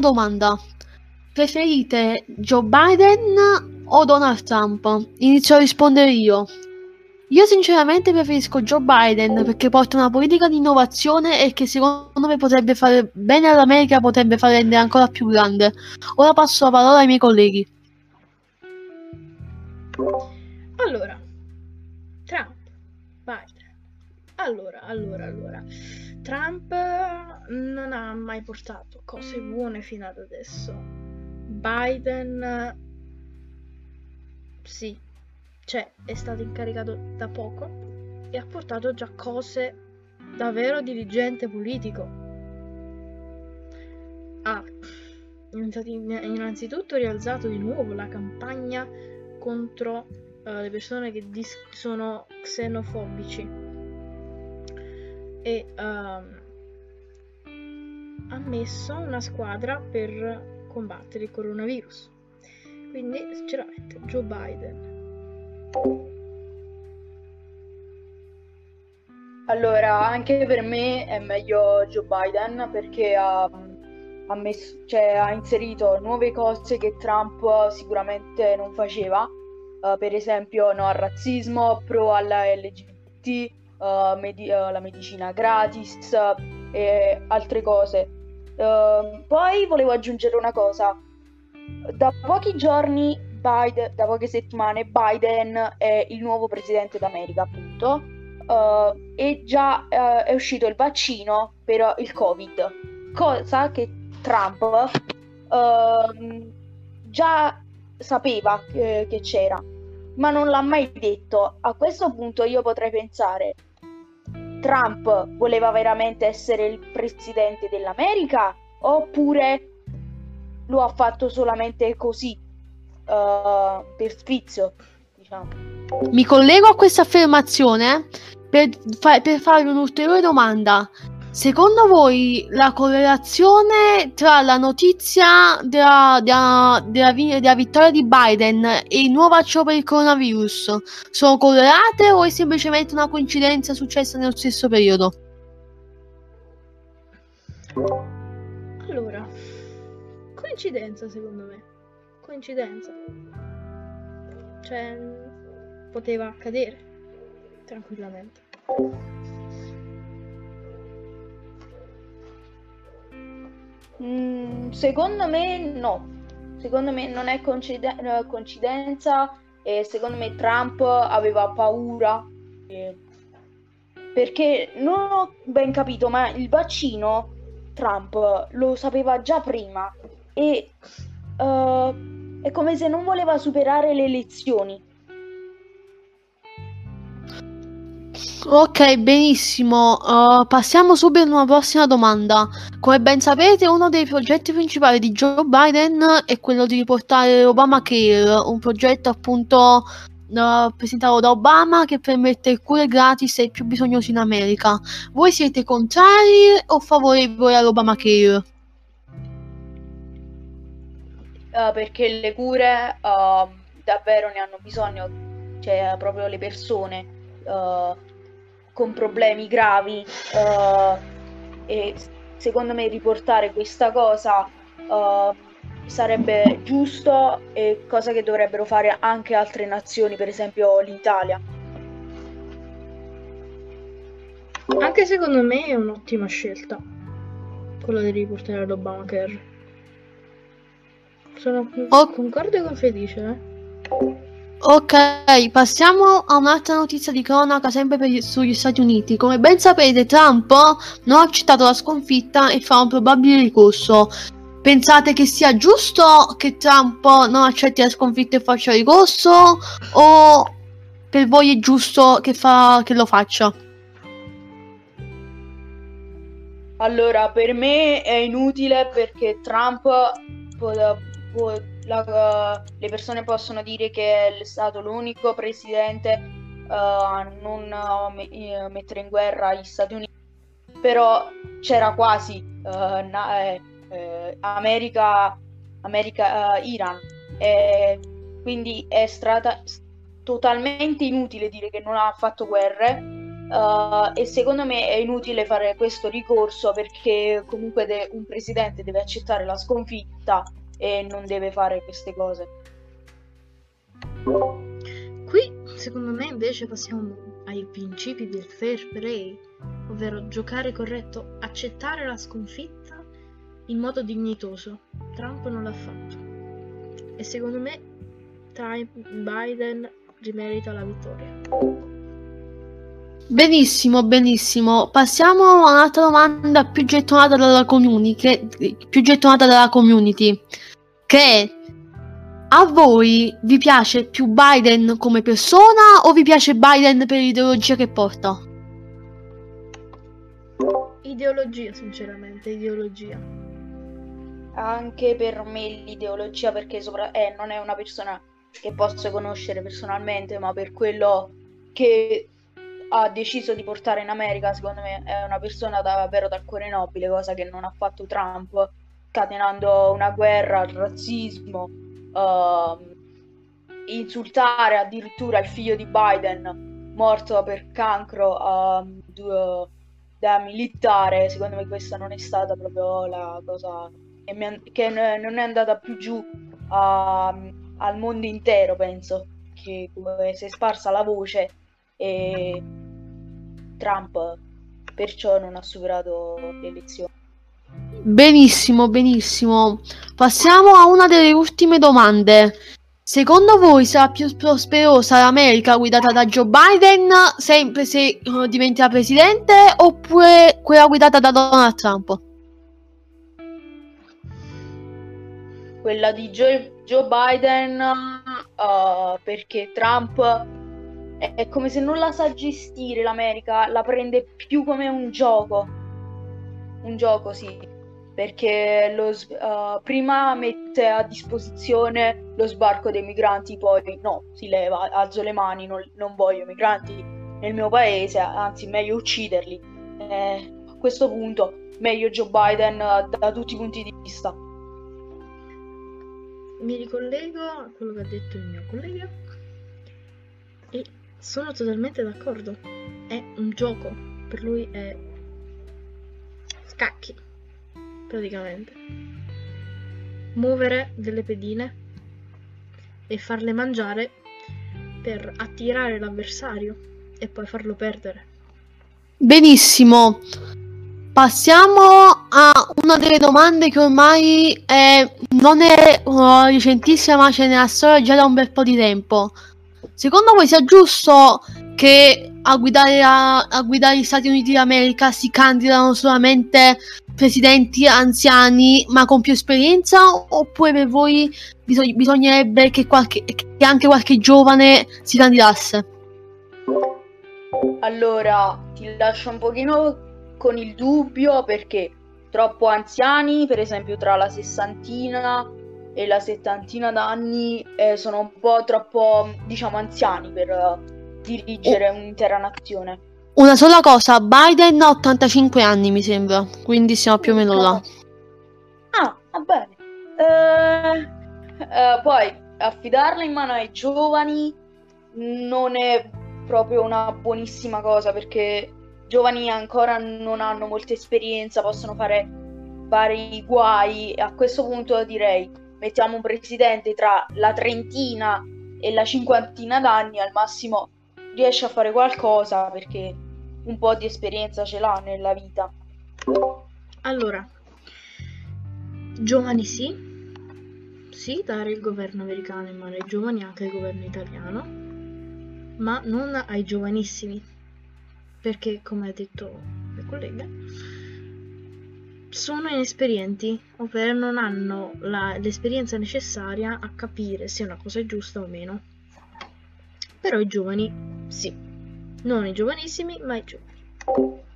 domanda. Preferite Joe Biden o Donald Trump? Inizio a rispondere io. Io sinceramente preferisco Joe Biden perché porta una politica di innovazione e che secondo me potrebbe fare bene all'America, potrebbe far rendere ancora più grande. Ora passo la parola ai miei colleghi. Allora, Trump, Biden. Allora, allora, allora. Trump non ha mai portato cose buone fino ad adesso. Biden sì, cioè è stato incaricato da poco e ha portato già cose davvero dirigente politico. Ha innanzitutto rialzato di nuovo la campagna contro uh, le persone che dis- sono xenofobici e uh, ha messo una squadra per combattere il coronavirus. Quindi, sinceramente, Joe Biden. Allora, anche per me è meglio Joe Biden perché ha, ha, messo, cioè, ha inserito nuove cose che Trump sicuramente non faceva. Uh, per esempio, no al razzismo, pro alla LGBT, uh, medi- uh, la medicina gratis e altre cose. poi volevo aggiungere una cosa da pochi giorni, Biden, da poche settimane, Biden è il nuovo presidente d'America, appunto, e già è uscito il vaccino per il Covid, cosa che Trump uh, già sapeva che, che c'era, ma non l'ha mai detto. A questo punto io potrei pensare, Trump voleva veramente essere il presidente dell'America oppure lo ha fatto solamente così, uh, per sfizio, diciamo. Mi collego a questa affermazione per, fa- per fare un'ulteriore domanda. Secondo voi la correlazione tra la notizia della, della, della, della, vittoria di Biden e il nuovo vaccino per il coronavirus sono correlate o è semplicemente una coincidenza successa nello stesso periodo? Allora, coincidenza secondo me. Coincidenza. Cioè, poteva accadere tranquillamente. Mm, secondo me no. Secondo me non è concide- coincidenza e secondo me Trump aveva paura. E... Perché non ho ben capito, ma il vaccino Trump lo sapeva già prima e uh, è come se non voleva superare le elezioni. Ok, benissimo. Uh, passiamo subito ad una prossima domanda. Come ben sapete, uno dei progetti principali di Joe Biden è quello di riportare Obamacare, un progetto appunto uh, presentato da Obama che permette cure gratis ai più bisognosi in America. Voi siete contrari o favorevoli all'Obamacare? uh, perché le cure uh, davvero ne hanno bisogno, cioè proprio le persone uh, con problemi gravi e secondo me riportare questa cosa sarebbe giusto e cosa che dovrebbero fare anche altre nazioni, per esempio l'Italia. Anche secondo me è un'ottima scelta quella di riportare l'Obamacare. Sono oh. concordo con Felice. Eh? Ok, passiamo a un'altra notizia di cronaca sempre per, sugli Stati Uniti. Come ben sapete, Trump non ha accettato la sconfitta e fa un probabile ricorso. Pensate che sia giusto che Trump non accetti la sconfitta e faccia ricorso? O per voi è giusto che, fa, che lo faccia? Allora, per me è inutile perché Trump può, la, le persone possono dire che è stato l'unico presidente uh, a non uh, me, mettere in guerra gli Stati Uniti, però c'era quasi uh, na, eh, eh, America, America Iran, e quindi è stata totalmente inutile dire che non ha fatto guerre Uh, e secondo me è inutile fare questo ricorso perché comunque de- un presidente deve accettare la sconfitta e non deve fare queste cose. Qui, secondo me, invece passiamo ai principi del fair play, ovvero giocare corretto, accettare la sconfitta in modo dignitoso. Trump non l'ha fatto. E secondo me Biden rimerita la vittoria. Benissimo, benissimo. Passiamo a un'altra domanda più gettonata dalla community, che, più gettonata dalla community, che è a voi vi piace più Biden come persona o vi piace Biden per l'ideologia che porta? Ideologia, sinceramente, ideologia. Anche per me l'ideologia perché sopra- eh, non è una persona che posso conoscere personalmente, ma per quello che ha deciso di portare in America, secondo me è una persona davvero dal cuore nobile, cosa che non ha fatto Trump, scatenando una guerra, il razzismo, uh, insultare addirittura il figlio di Biden morto per cancro uh, da militare. Secondo me questa non è stata proprio la cosa che, che non è andata più giù uh, al mondo intero, penso, che si è sparsa la voce e Trump perciò non ha superato le elezioni. Benissimo, benissimo. Passiamo a una delle ultime domande. Secondo voi sarà più prosperosa l'America guidata da Joe Biden sempre se uh, diventerà presidente oppure quella guidata da Donald Trump? Quella di Joe, Joe Biden uh, perché Trump è come se non la sa gestire l'America, la prende più come un gioco. Un gioco, sì. Perché lo, uh, prima mette a disposizione lo sbarco dei migranti, poi no, si leva, alzo le mani, non, non voglio migranti nel mio paese, anzi meglio ucciderli. Eh, a questo punto meglio Joe Biden uh, da tutti i punti di vista. Mi ricollego a quello che ha detto il mio collega sono totalmente d'accordo. È un gioco. Per lui è scacchi. Praticamente. Muovere delle pedine e farle mangiare per attirare l'avversario e poi farlo perdere. Benissimo. Passiamo a una delle domande che ormai è, non è uh, recentissima, ma ce n'è storia già da un bel po' di tempo. Secondo voi sia giusto che a guidare, a, a guidare gli Stati Uniti d'America si candidano solamente presidenti anziani ma con più esperienza oppure per voi bisog- bisognerebbe che, qualche, che anche qualche giovane si candidasse? Allora, ti lascio un pochino con il dubbio perché troppo anziani, per esempio tra la sessantina e la settantina d'anni eh, sono un po' troppo, diciamo, anziani per uh, dirigere oh. un'intera nazione. Una sola cosa, Biden ha 85 anni mi sembra, quindi siamo più o meno là. Ah, va bene. Eh, eh, poi affidarla in mano ai giovani non è proprio una buonissima cosa perché giovani ancora non hanno molta esperienza, possono fare vari guai. A questo punto direi mettiamo un presidente tra la trentina e la cinquantina d'anni, al massimo riesce a fare qualcosa perché un po' di esperienza ce l'ha nella vita. Allora, giovani sì, sì, dare il governo americano in mano ai giovani, anche il governo italiano, ma non ai giovanissimi, perché come ha detto il collega, sono inesperienti, ovvero non hanno la, l'esperienza necessaria a capire se una cosa è giusta o meno. Però i giovani sì, non i giovanissimi, ma i giovani.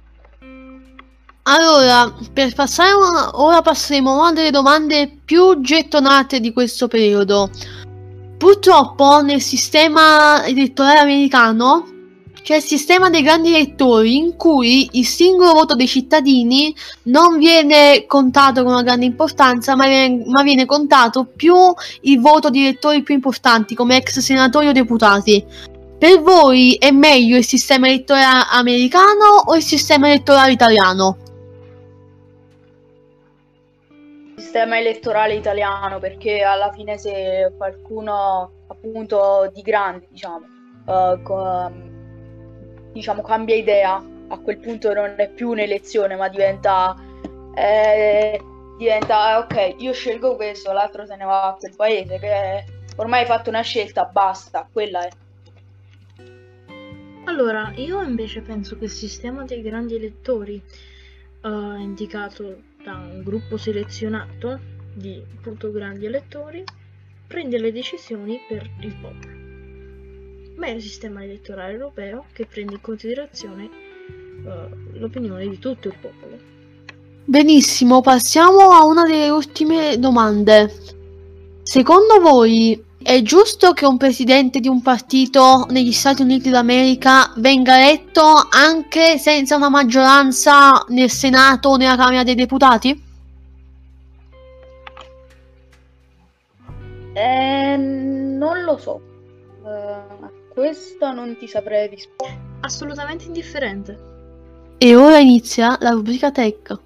Allora, per passare una, ora passeremo a una delle domande più gettonate di questo periodo. Purtroppo nel sistema elettorale americano c'è il sistema dei grandi elettori in cui il singolo voto dei cittadini non viene contato con una grande importanza, ma viene, ma viene contato più il voto di elettori più importanti come ex senatori o deputati. Per voi è meglio il sistema elettorale americano o il sistema elettorale italiano? sistema elettorale italiano perché alla fine se qualcuno appunto di grandi diciamo, uh, diciamo cambia idea a quel punto non è più un'elezione ma diventa eh, diventa ok io scelgo questo l'altro se ne va a quel paese che ormai hai fatto una scelta basta quella è allora io invece penso che il sistema dei grandi elettori uh, indicato da un gruppo selezionato di appunto grandi elettori prende le decisioni per il popolo. Ma è il sistema elettorale europeo che prende in considerazione uh, l'opinione di tutto il popolo. Benissimo, passiamo a una delle ultime domande. Secondo voi è giusto che un presidente di un partito negli Stati Uniti d'America venga eletto anche senza una maggioranza nel Senato o nella Camera dei Deputati? Eh, non lo so. Uh, a questo non ti saprei rispondere. Assolutamente indifferente. E ora inizia la rubrica tech.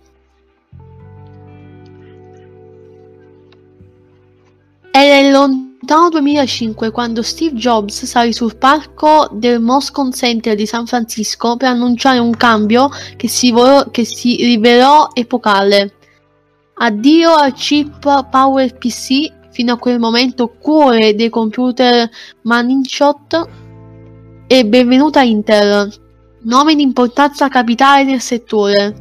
Era il lontano 2005 quando Steve Jobs salì sul palco del Moscone Center di San Francisco per annunciare un cambio che si, vo- che si rivelò epocale. Addio al chip PowerPC, fino a quel momento cuore dei computer Shot, e benvenuta Intel, nome di importanza capitale nel settore.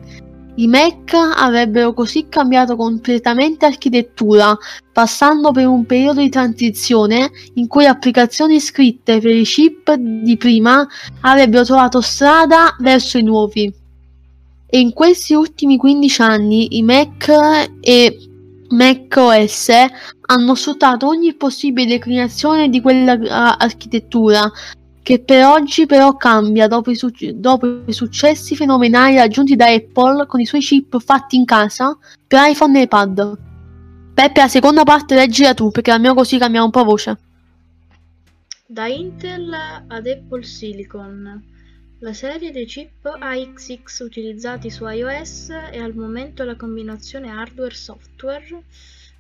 I Mac avrebbero così cambiato completamente architettura, passando per un periodo di transizione in cui applicazioni scritte per i chip di prima avrebbero trovato strada verso i nuovi. E in questi ultimi 15 anni i Mac e macOS hanno sfruttato ogni possibile declinazione di quella architettura, che per oggi però cambia dopo i, su- dopo i, successi fenomenali raggiunti da Apple con i suoi chip fatti in casa per iPhone e iPad. Peppe, la seconda parte leggila tu, perché almeno così cambiamo un po' voce. Da Intel ad Apple Silicon. La serie dei chip AXX utilizzati su iOS è al momento la combinazione hardware-software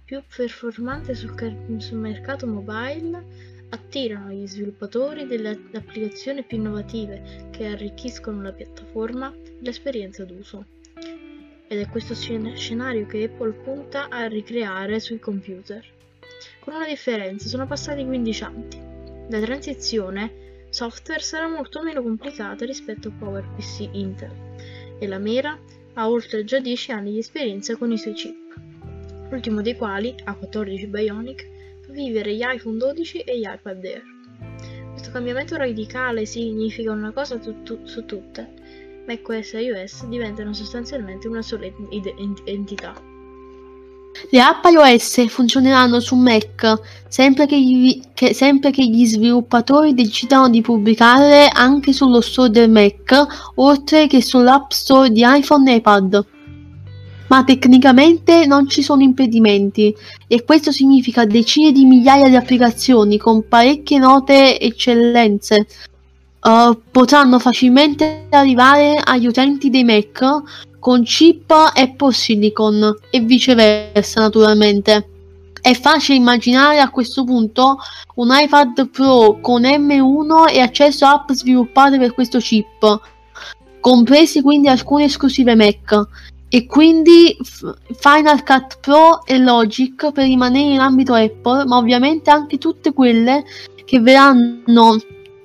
più performante sul, sul mercato mobile attirano gli sviluppatori delle applicazioni più innovative che arricchiscono la piattaforma e l'esperienza d'uso. Ed è questo scenario che Apple punta a ricreare sui computer. Con una differenza, sono passati 15 anni. La transizione software sarà molto meno complicata rispetto a PowerPC Intel e la Mera ha oltre già 10 anni di esperienza con i suoi chip, l'ultimo dei quali, A14 Bionic, vivere gli iPhone 12 e gli iPad Air. Questo cambiamento radicale significa una cosa tu- su tutte. macOS e iOS diventano sostanzialmente una sola ent- entità. Le app iOS funzioneranno su Mac sempre che, gli, che, sempre che gli sviluppatori decidano di pubblicarle anche sullo store del Mac, oltre che sull'App Store di iPhone e iPad. Ma tecnicamente non ci sono impedimenti e questo significa decine di migliaia di applicazioni con parecchie note eccellenze uh, potranno facilmente arrivare agli utenti dei Mac con chip Apple Silicon e viceversa naturalmente. È facile immaginare a questo punto un iPad Pro con M1 e accesso a app sviluppate per questo chip, compresi quindi alcune esclusive Mac e quindi Final Cut Pro e Logic per rimanere in ambito Apple, ma ovviamente anche tutte quelle che verranno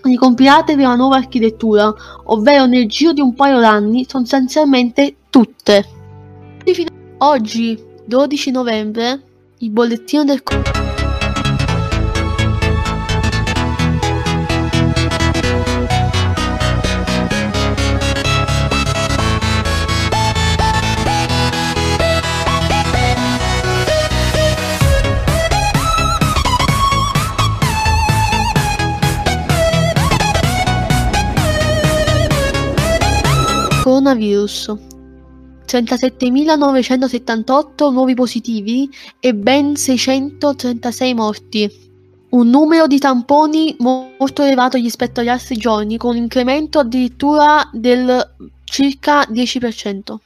ricompilate per la nuova architettura, ovvero nel giro di un paio d'anni, sostanzialmente tutte. Oggi, 12 novembre, il bollettino del coronavirus. 37.978 nuovi positivi e ben 636 morti. un numero di tamponi mo- molto elevato rispetto agli altri giorni, con un incremento addirittura del circa 10%.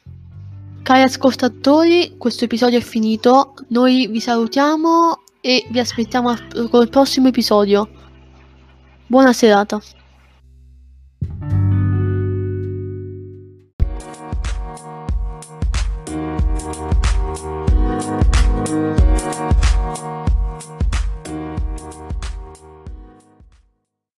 Cari ascoltatori, questo episodio è finito, noi vi salutiamo e vi aspettiamo col prossimo episodio. Buona serata.